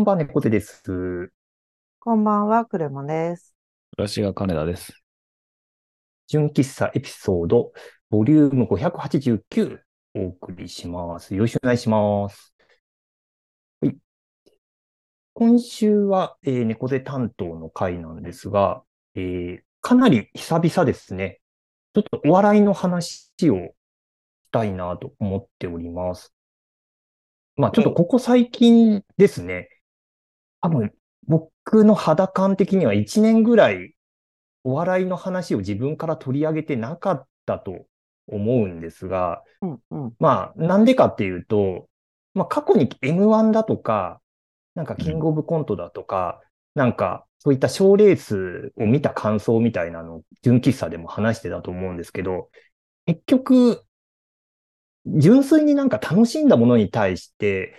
こんばんは、猫背です。こんばんは、クレモです。私が金田です。純喫茶エピソード、ボリューム589お送りします。よろしくお願いします。はい。今週は、えー猫背担当の回なんですが、えーかなり久々ですね。ちょっとお笑いの話をしたいなと思っております。まあちょっとここ最近ですね。多分僕の肌感的には1年ぐらいお笑いの話を自分から取り上げてなかったと思うんですが、うんうん。まあなんでかっていうと、まあ過去に M1 だとか、なんかキングオブコントだとか、なんかそういった賞レースを見た感想みたいなのを純喫茶でも話してたと思うんですけど、結局、純粋になんか楽しんだものに対して、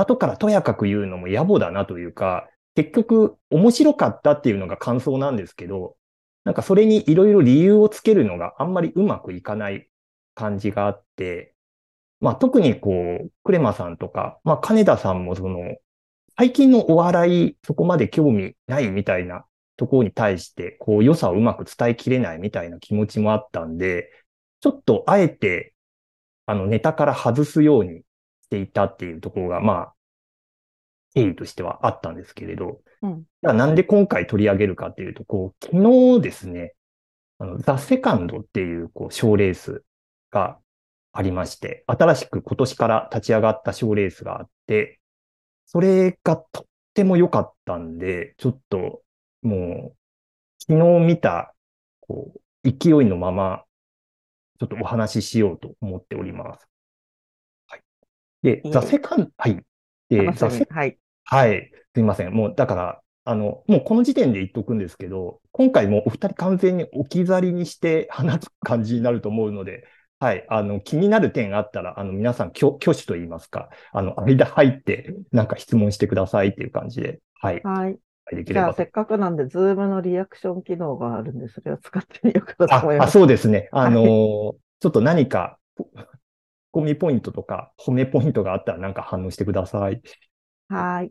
後からとやかく言うのも野暮だなというか、結局面白かったっていうのが感想なんですけど、なんかそれにいろいろ理由をつけるのがあんまりうまくいかない感じがあって、まあ特にこう、クレマさんとか、まあ金田さんもその、最近のお笑いそこまで興味ないみたいなところに対して、こう良さをうまく伝えきれないみたいな気持ちもあったんで、ちょっとあえて、あのネタから外すようにしていたっていうところが、まあ、経緯としてはあったんですけれど、うんじゃあなんで今回取り上げるかっていうと、こう、昨日ですね、あの、ザ・セカンドっていう、こう、賞レースがありまして、新しく今年から立ち上がった賞レースがあって、それがとっても良かったんで、ちょっと、もう、昨日見た、こう、勢いのまま、ちょっとお話ししようと思っております。はい。で、ザ・セカンド、はい。で、ザ・セみ。はい。はい。すいません。もう、だから、あの、もうこの時点で言っとくんですけど、今回もうお二人完全に置き去りにして話す感じになると思うので、はい。あの、気になる点あったら、あの、皆さん、挙挙手と言いますか、あの、間入って、なんか質問してくださいっていう感じで、はい。はい。できればとじゃあ、せっかくなんで、 Zoom のリアクション機能があるんで、それを使ってみようかなと思いあ、あ、ます。そうですね。あのはいーちょっと何か、ツッコミポイントとか、褒めポイントがあったらなんか反応してください。はい。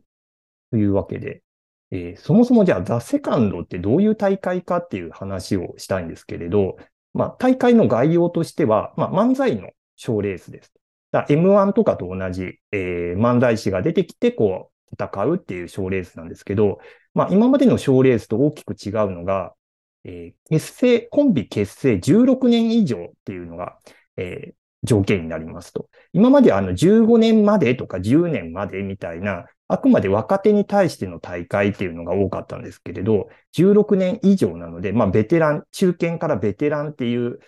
というわけで、えーそもそもじゃあ、 THE SECOND ってどういう大会かっていう話をしたいんですけれど、まあ、大会の概要としては、まあ、漫才の賞レースです。だから M1 とかと同じ、えー漫才師が出てきて、こう、戦うっていう賞レースなんですけど、まあ、今までの賞レースと大きく違うのが、えー結成、コンビ結成16年以上っていうのが、えー条件になりますと。今まであの15年までとか10年までみたいな、あくまで若手に対しての大会っていうのが多かったんですけれど、16年以上なので、まあベテラン、中堅からベテランっていう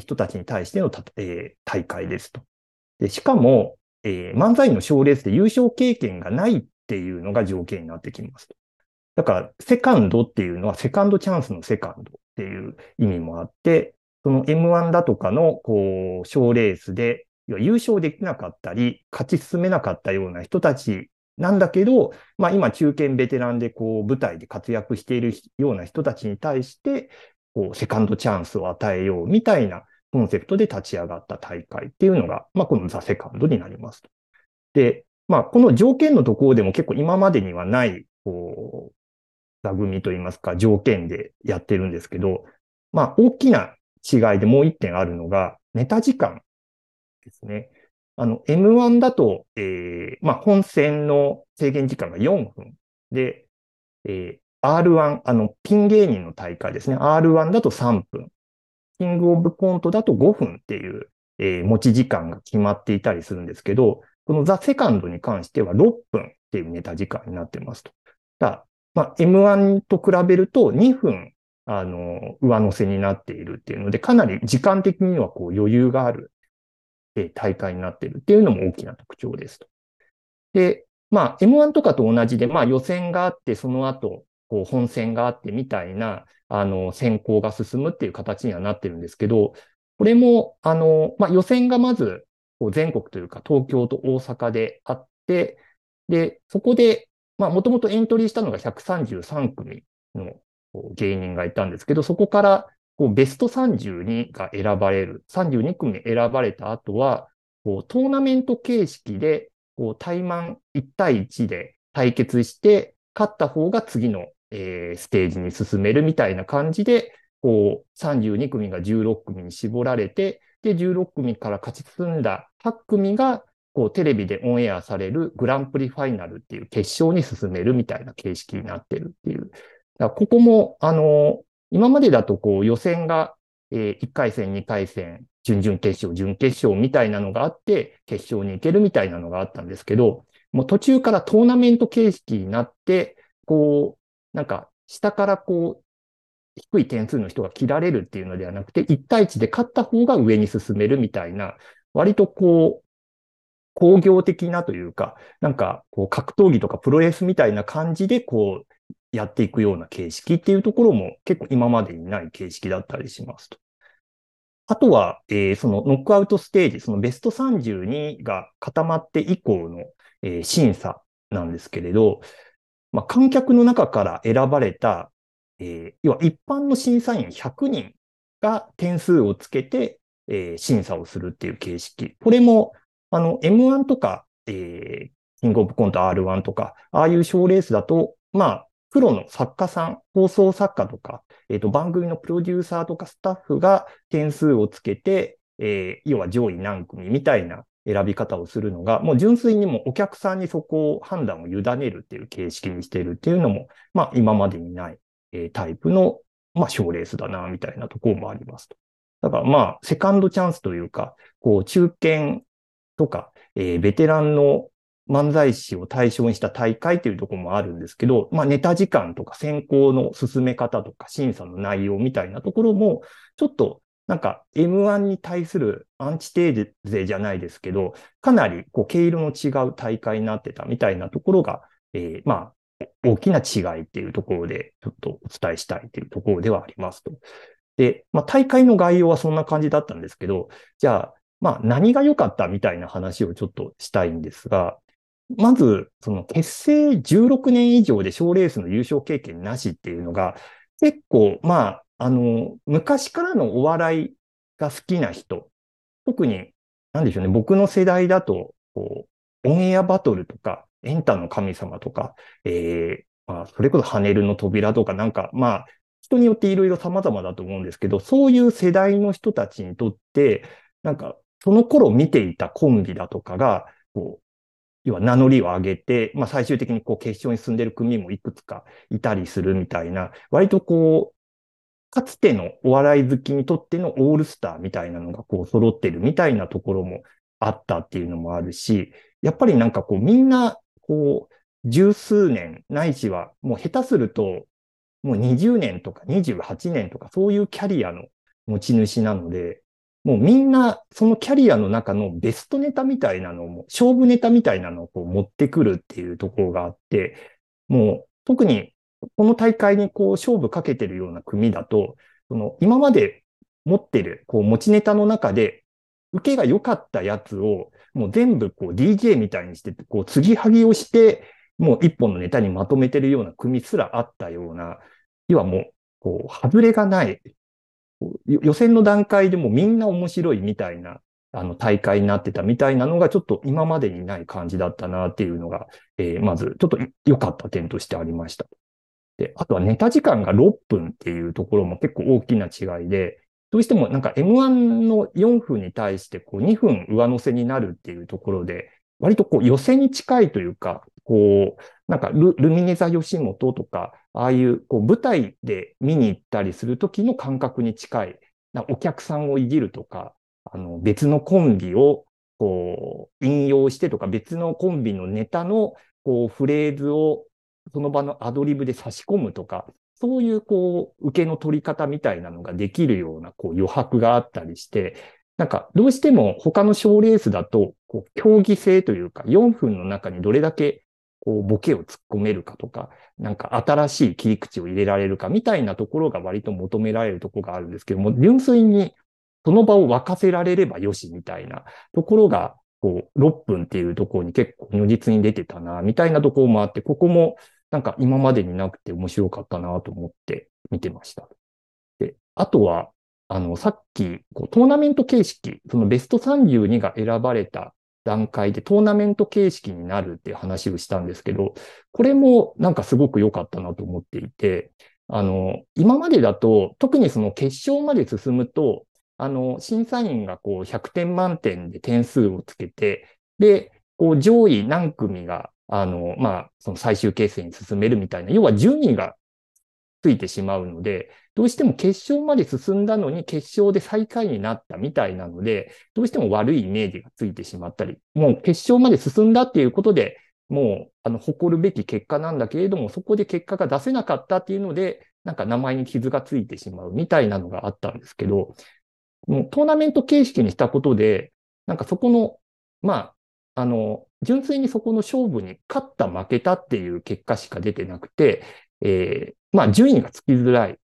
人たちに対しての、えー大会ですと。で、しかも、えー漫才の賞レースで優勝経験がないっていうのが条件になってきますと。だから、セカンドっていうのは、セカンドチャンスのセカンドっていう意味もあって、その M1 だとかの、こう、賞レースで、優勝できなかったり、勝ち進めなかったような人たちなんだけど、まあ今中堅ベテランでこう舞台で活躍しているような人たちに対して、こうセカンドチャンスを与えようみたいなコンセプトで立ち上がった大会っていうのが、まあこのザ・セカンドになります。で、まあこの条件のところでも結構今までにはない、こう、座組といいますか条件でやってるんですけど、まあ大きな違いでもう一点あるのが、ネタ時間ですね。あの、M1 だと、えーまあ、本戦の制限時間が4分。で、えー R1、あの、ピン芸人の大会ですね。R1 だと3分。キングオブコントだと5分っていう、えー持ち時間が決まっていたりするんですけど、このザ・セカンドに関しては6分っていうネタ時間になってますと。だまあ、M1 と比べると2分、あの、上乗せになっているっていうので、かなり時間的にはこう余裕がある、大会になっているっていうのも大きな特徴ですと。で、まあ、M1 とかと同じで、まあ、予選があって、その後、こう、本戦があってみたいな、あの、選考が進むっていう形にはなってるんですけど、これも、あの、まあ、予選がまず、全国というか、東京と大阪であって、で、そこで、まあ、もともとエントリーしたのが133組の芸人がいたんですけど、そこから、こう、ベスト32が選ばれる。32組選ばれた後は、こう、トーナメント形式で、こう、対マン1対1で対決して、勝った方が次の、えーステージに進めるみたいな感じで、こう、32組が16組に絞られて、で、16組から勝ち進んだ8組が、こう、テレビでオンエアされるグランプリファイナルっていう決勝に進めるみたいな形式になってるっていう。だここも、あの、今までだとこう、予選が、え1回戦、2回戦、準々決勝、準決勝みたいなのがあって、決勝に行けるみたいなのがあったんですけど、もう途中からトーナメント形式になって、こう、なんか、下からこう、低い点数の人が切られるっていうのではなくて、1対1で勝った方が上に進めるみたいな、割とこう、工業的なというか、なんか、格闘技とかプロレスみたいな感じで、こう、やっていくような形式っていうところも結構今までにない形式だったりしますと。あとは、えーそのノックアウトステージ、そのベスト32が固まって以降の、えー審査なんですけれど、まあ、観客の中から選ばれた、えー要は一般の審査員100人が点数をつけて、え審査をするっていう形式。これも、あの、M1 とか、えーキングオブコント R1 とか、ああいう賞レースだと、まあ、プロの作家さん、放送作家とか、えっ、と、番組のプロデューサーとかスタッフが点数をつけて、えー要は上位何組みたいな選び方をするのが、もう純粋にもお客さんにそこを判断を委ねるっていう形式にしてるっていうのも、まあ、今までにない、えータイプの、まあ、賞レースだな、みたいなところもありますと。だからまあ、セカンドチャンスというか、こう、中堅とか、えーベテランの漫才師を対象にした大会というところもあるんですけど、まあネタ時間とか選考の進め方とか審査の内容みたいなところも、ちょっとなんか M1 に対するアンチテーゼじゃないですけど、かなりこう毛色の違う大会になってたみたいなところが、えーまあ大きな違いっていうところでちょっとお伝えしたいというところではありますと。で、まあ大会の概要はそんな感じだったんですけど、じゃあ、まあ何が良かったみたいな話をちょっとしたいんですが、まず、その結成16年以上で賞レースの優勝経験なしっていうのが、結構、まあ、あの、昔からのお笑いが好きな人、特に、なんでしょうね、僕の世代だと、こう、オンエアバトルとか、エンタの神様とか、えー、まあ、それこそハネルの扉とか、なんか、まあ、人によっていろいろ様々だと思うんですけど、そういう世代の人たちにとって、なんか、その頃見ていたコンビだとかが、こ、要は名乗りを上げて、まあ最終的にこう決勝に進んでる組もいくつかいたりするみたいな、割とこう、かつてのお笑い好きにとってのオールスターみたいなのがこう揃ってるみたいなところもあったっていうのもあるし、やっぱりなんかこうみんなこう十数年ないしはもう下手するともう20年とか28年とかそういうキャリアの持ち主なので、もうみんなそのキャリアの中のベストネタみたいなのを、勝負ネタみたいなのをこう持ってくるっていうところがあって、もう特にこの大会にこう勝負かけてるような組だと、その今まで持ってるこう持ちネタの中で受けが良かったやつをもう全部こう DJ みたいにして、こう継ぎはぎをして、もう一本のネタにまとめてるような組すらあったような、要はもう、こう、外れがない、予選の段階でもみんな面白いみたいな、あの、大会になってたみたいなのが、ちょっと今までにない感じだったなっていうのが、えーまず、ちょっと良かった点としてありました。で、あとはネタ時間が6分っていうところも結構大きな違いで、どうしてもなんか M1 の4分に対してこう2分上乗せになるっていうところで、割とこう予選に近いというか、こう、なんかルルミネ座吉本とか、ああいうこう舞台で見に行ったりする時の感覚に近い、お客さんをいじるとか、あの別のコンビをこう引用してとか、別のコンビのネタのこうフレーズをその場のアドリブで差し込むとか、そういうこう受けの取り方みたいなのができるようなこう余白があったりして、なんかどうしても他の賞レースだと、こう競技性というか、4分の中にどれだけこうボケを突っ込めるかとか、なんか新しい切り口を入れられるかみたいなところが割と求められるところがあるんですけども、純粋にその場を沸かせられればよしみたいなところが、こう6分っていうところに結構如実に出てたな、みたいなところもあって、ここもなんか今までになくて面白かったなと思って見てました。で、あとは、あの、さっき、トーナメント形式、そのベスト32が選ばれた段階でトーナメント形式になるっていう話をしたんですけど、これもなんかすごく良かったなと思っていて、あの、今までだと、特にその決勝まで進むと、あの、審査員がこう100点満点で点数をつけて、で、こう上位何組が、あの、まあ、その最終決戦に進めるみたいな、要は順位がついてしまうので、どうしても決勝まで進んだのに決勝で最下位になったみたいなので、どうしても悪いイメージがついてしまったり、もう決勝まで進んだっていうことで、もう、あの、誇るべき結果なんだけれども、そこで結果が出せなかったっていうので、なんか名前に傷がついてしまうみたいなのがあったんですけど、もうトーナメント形式にしたことで、なんかそこの、まあ、あの、純粋にそこの勝負に勝った負けたっていう結果しか出てなくて、えー、まあ、順位がつきづらい。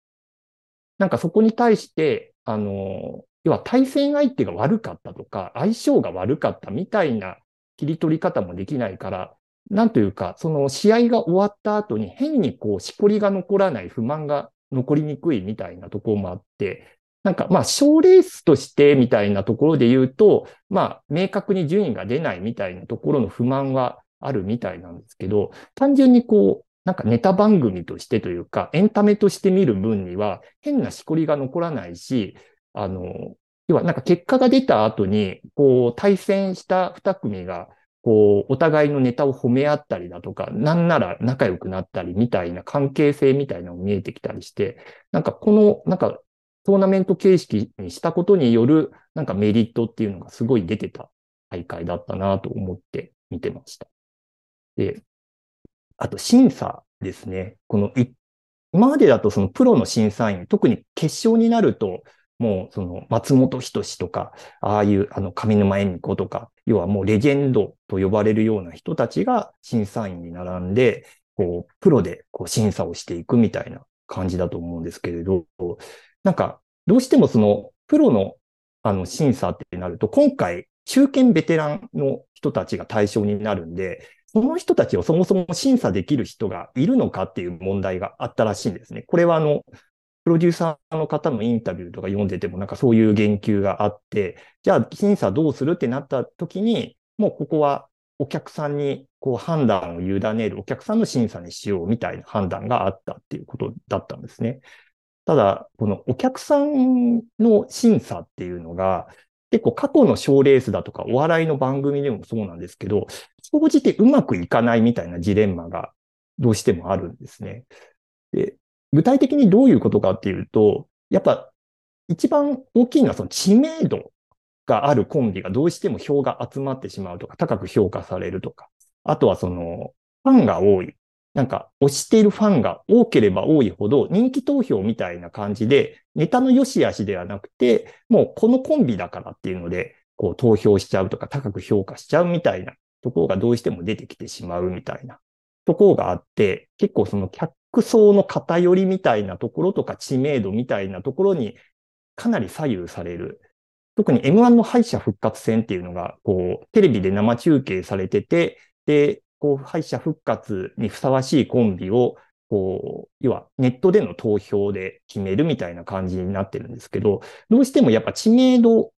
なんかそこに対して、あの、要は対戦相手が悪かったとか、相性が悪かったみたいな切り取り方もできないから、なんというか、その試合が終わった後に変にこう、しこりが残らない不満が残りにくいみたいなところもあって、なんかまあ、賞レースとしてみたいなところで言うと、まあ、明確に順位が出ないみたいなところの不満はあるみたいなんですけど、単純にこう、なんかネタ番組としてというか、エンタメとして見る分には変なしこりが残らないし、あの、要はなんか結果が出た後に、こう、対戦した二組が、こう、お互いのネタを褒め合ったりだとか、なんなら仲良くなったりみたいな関係性みたいなのが見えてきたりして、なんかこの、なんかトーナメント形式にしたことによる、なんかメリットっていうのがすごい出てた大会だったなと思って見てました。で、あと審査ですね。この今までだとそのプロの審査員、特に決勝になると、もうその松本人志とか、ああいうあの上沼恵美子とか、要はもうレジェンドと呼ばれるような人たちが審査員に並んで、こう、プロでこう審査をしていくみたいな感じだと思うんですけれど、なんか、どうしてもそのプロのあの審査ってなると、今回、中堅ベテランの人たちが対象になるんで、その人たちをそもそも審査できる人がいるのかっていう問題があったらしいんですね。これはあの、プロデューサーの方のインタビューとか読んでてもなんかそういう言及があって、じゃあ審査どうするってなった時に、もうここはお客さんにこう判断を委ねるお客さんの審査にしようみたいな判断があったっていうことだったんですね。ただ、このお客さんの審査っていうのが、結構過去の賞レースだとかお笑いの番組でもそうなんですけど、総じてうまくいかないみたいなジレンマがどうしてもあるんですね。で具体的にどういうことかっていうと、やっぱ一番大きいのはその知名度があるコンビがどうしても票が集まってしまうとか、高く評価されるとか、あとはそのファンが多い。なんか推しているファンが多ければ多いほど人気投票みたいな感じで、ネタの良し悪しではなくて、もうこのコンビだからっていうので、こう投票しちゃうとか高く評価しちゃうみたいなところがどうしても出てきてしまうみたいなところがあって、結構その客層の偏りみたいなところとか知名度みたいなところにかなり左右される。特に M1 の敗者復活戦っていうのが、こう、テレビで生中継されてて、で、こう、敗者復活にふさわしいコンビを、こう、要はネットでの投票で決めるみたいな感じになってるんですけど、どうしてもやっぱ知名度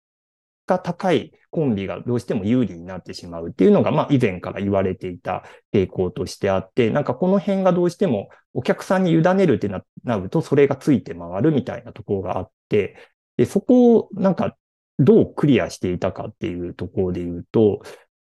が高いコンビがどうしても有利になってしまうっていうのが、まあ以前から言われていた傾向としてあって、なんかこの辺がどうしてもお客さんに委ねるってなると、それがついて回るみたいなところがあって、で、そこをなんかどうクリアしていたかっていうところで言うと、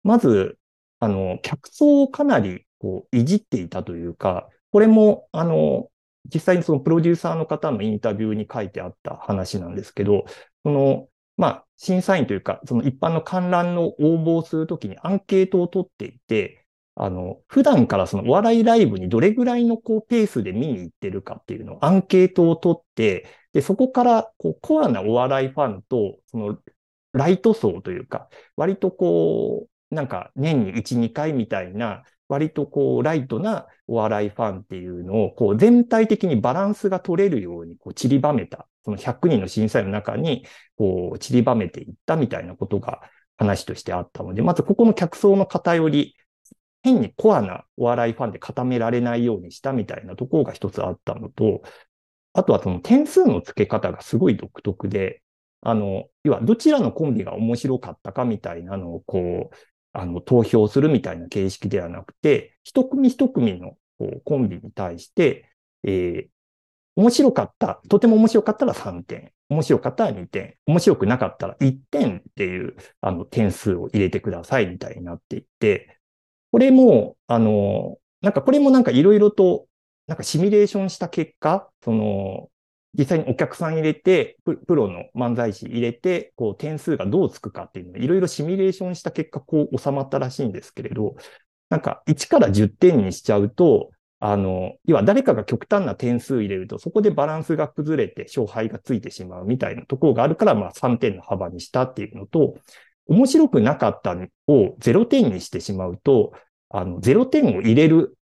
まず、あの、客層をかなりこういじっていたというか、これも、あの、実際にそのプロデューサーの方のインタビューに書いてあった話なんですけど、その、まあ、審査員というか、その一般の観覧の応募をするときにアンケートを取っていて、あの、普段からそのお笑いライブにどれぐらいのこうペースで見に行ってるかっていうのをアンケートを取って、で、そこからこうコアなお笑いファンと、そのライト層というか、割とこう、なんか年に1、2回みたいな割とこう、ライトなお笑いファンっていうのを、こう、全体的にバランスが取れるように、こう、散りばめた、その100人の審査員の中に、こう、散りばめていったみたいなことが話としてあったので、まずここの客層の偏り、変にコアなお笑いファンで固められないようにしたみたいなところが一つあったのと、あとはその点数の付け方がすごい独特で、あの、要はどちらのコンビが面白かったかみたいなのをこう、あの、投票するみたいな形式ではなくて、一組一組のこうコンビに対して、えー、面白かった、とても面白かったら3点、面白かったら2点、面白くなかったら1点っていうあの点数を入れてくださいみたいになっていて、これも、あの、なんかこれもなんかいろいろと、なんかシミュレーションした結果、その、実際にお客さん入れて、プロの漫才師入れて、こう点数がどうつくかっていうのをいろいろシミュレーションした結果、こう収まったらしいんですけれど、なんか1から10点にしちゃうと、あの、要は誰かが極端な点数入れると、そこでバランスが崩れて勝敗がついてしまうみたいなところがあるから、まあ3点の幅にしたっていうのと、面白くなかったのを0点にしてしまうと、あの、0点を入れる、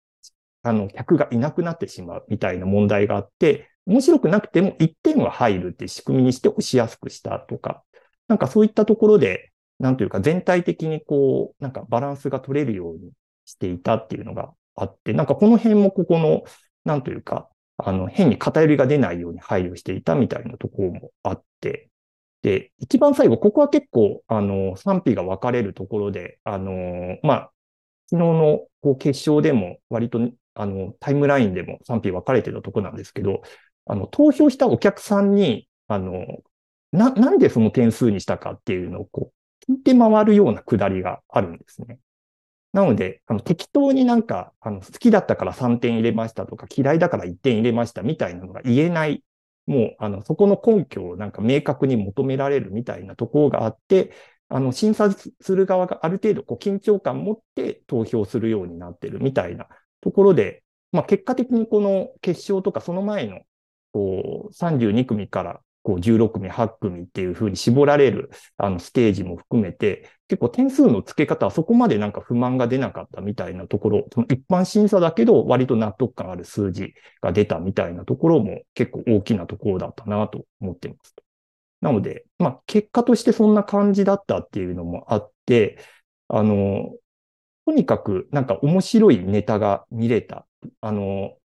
あの、客がいなくなってしまうみたいな問題があって、面白くなくても1点は入るって仕組みにして押しやすくしたとか、なんかそういったところで、なんというか全体的にこう、なんかバランスが取れるようにしていたっていうのがあって、なんかこの辺もここの、なんというか、あの、変に偏りが出ないように配慮していたみたいなところもあって、で、一番最後、ここは結構、あの、賛否が分かれるところで、あの、まあ、昨日のこう決勝でも割と、あの、タイムラインでも賛否分かれてたとこなんですけど、あの、投票したお客さんに、あの、な、なんでその点数にしたかっていうのをこう、聞いて回るようなくだりがあるんですね。なので、あの適当になんか、あの好きだったから3点入れましたとか、嫌いだから1点入れましたみたいなのが言えない、もう、あの、そこの根拠をなんか明確に求められるみたいなところがあって、あの、審査する側がある程度、こう、緊張感を持って投票するようになってるみたいなところで、まあ、結果的にこの決勝とかその前の、こう、32組からこう16組、8組っていう風に絞られるあのステージも含めて、結構点数の付け方はそこまでなんか不満が出なかったみたいなところ、その一般審査だけど割と納得感ある数字が出たみたいなところも結構大きなところだったなと思ってます。なので、まあ結果としてそんな感じだったっていうのもあって、あの、とにかくなんか面白いネタが見れた。あの、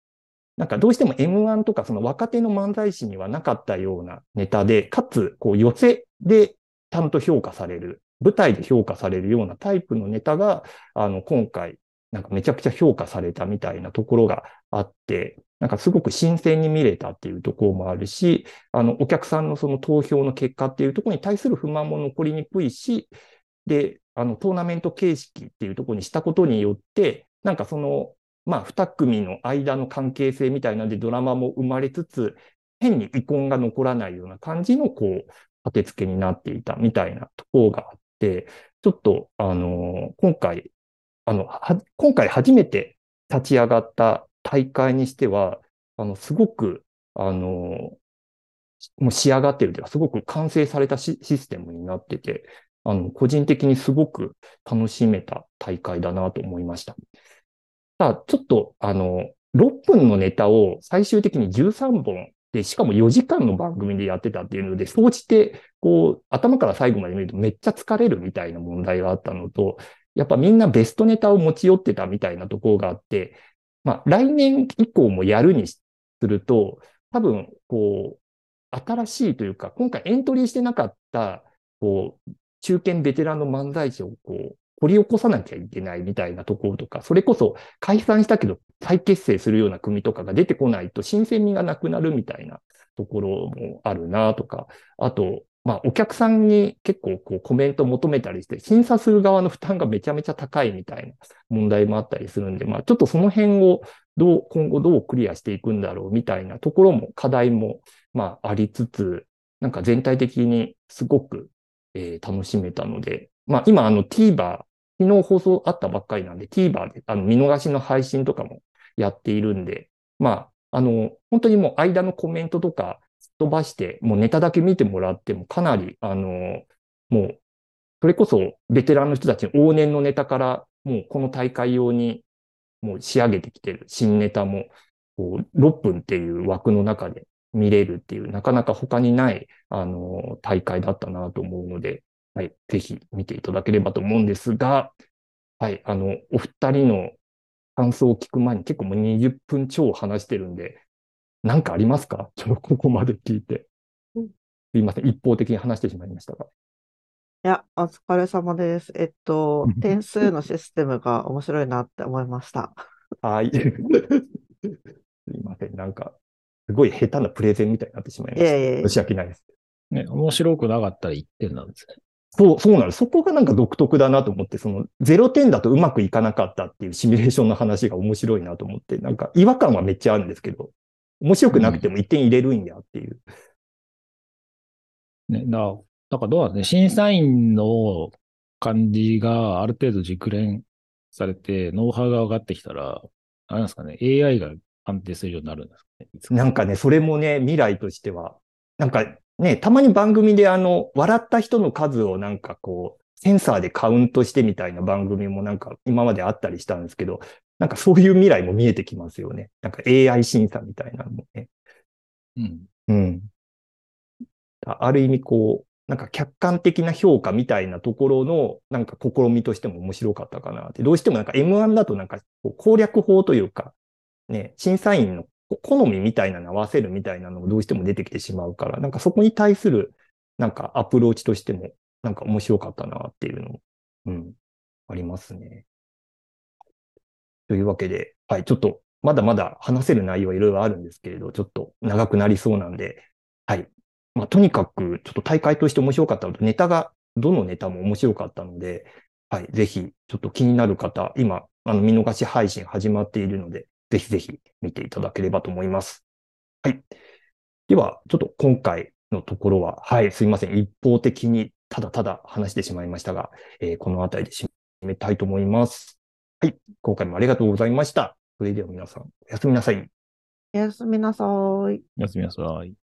なんかどうしても M1 とかその若手の漫才師にはなかったようなネタで、かつ、こう寄せでちゃんと評価される、舞台で評価されるようなタイプのネタが、あの、今回、なんかめちゃくちゃ評価されたみたいなところがあって、なんかすごく新鮮に見れたっていうところもあるし、あの、お客さんのその投票の結果っていうところに対する不満も残りにくいし、で、あの、トーナメント形式っていうところにしたことによって、なんかそのまあ、二組の間の関係性みたいなんでドラマも生まれつつ、変に遺恨が残らないような感じの、こう、当て付けになっていたみたいなところがあって、ちょっと、あの、今回、あの、今回初めて立ち上がった大会にしては、あの、すごく、あの、もう仕上がってるというか、すごく完成されたシステムになってて、あの、個人的にすごく楽しめた大会だなと思いました。さあ、ちょっと、あの、6分のネタを最終的に13本で、しかも4時間の番組でやってたっていうので、総じて、こう、頭から最後まで見るとめっちゃ疲れるみたいな問題があったのと、やっぱみんなベストネタを持ち寄ってたみたいなところがあって、まあ、来年以降もやるにすると、多分、こう、新しいというか、今回エントリーしてなかった、こう、中堅ベテランの漫才師をこう、掘り起こさなきゃいけないみたいなところとか、それこそ解散したけど再結成するような組とかが出てこないと新鮮味がなくなるみたいなところもあるなとか、あと、まあ、お客さんに結構こうコメント求めたりして、審査する側の負担がめちゃめちゃ高いみたいな問題もあったりするんで、まあ、ちょっとその辺をどう、今後どうクリアしていくんだろうみたいなところも課題も、まあ、ありつつ、なんか全体的にすごく、えー、楽しめたので、まあ、今、あの TVer 昨日放送あったばっかりなんで、TVer であの見逃しの配信とかもやっているんで、まあ、あの、本当にもう間のコメントとか飛ばして、もうネタだけ見てもらってもかなり、あの、もう、それこそベテランの人たちの往年のネタから、もうこの大会用にもう仕上げてきてる。新ネタも、こう6分っていう枠の中で見れるっていう、なかなか他にない、あの、大会だったなと思うので、はい、ぜひ見ていただければと思うんですが、はい、あの、お二人の感想を聞く前に結構もう20分超話してるんで、何かありますか？ちょっとここまで聞いて。すいません。一方的に話してしまいましたが。いや、お疲れ様です。えっと、点数のシステムが面白いなって思いました。はい。すいません。なんか、すごい下手なプレゼンみたいになってしまいました。いえいえいえ申し訳ないです。ね、面白くなかったら1点なんですね。そう、そうなんです。そこがなんか独特だなと思って、その0点だとうまくいかなかったっていうシミュレーションの話が面白いなと思って、なんか違和感はめっちゃあるんですけど、面白くなくても1点入れるんやっていう。ね、だから、なんかどうなんですね。審査員の感じがある程度熟練されて、ノウハウが上がってきたら、あれですかね、AI が判定するようになるんですかね。なんかね、それもね、未来としては、なんかね、たまに番組であの、笑った人の数をなんかこう、センサーでカウントしてみたいな番組もなんか今まであったりしたんですけど、なんかそういう未来も見えてきますよね。なんか AI 審査みたいなのもね。うん。うん。あある意味こう、なんか客観的な評価みたいなところの、なんか試みとしても面白かったかなって。どうしてもなんか M1 だとなんか攻略法というか、ね、審査員の好みみたいなの合わせるみたいなのがどうしても出てきてしまうから、なんかそこに対するなんかアプローチとしても、なんか面白かったなっていうのも、うん、ありますね。というわけで、はい、ちょっとまだまだ話せる内容はいろいろあるんですけれど、ちょっと長くなりそうなんで、はい。まあ、とにかく、ちょっと大会として面白かったのと、ネタが、どのネタも面白かったので、はい。ぜひ、ちょっと気になる方、今、あの、見逃し配信始まっているので、ぜひぜひ見ていただければと思います。はい。では、ちょっと今回のところは、はい、すいません。一方的にただただ話してしまいましたが、えーこのあたりで締めたいと思います。はい。今回もありがとうございました。それでは皆さん、おやすみなさい。おやすみなさい。おやすみなさい。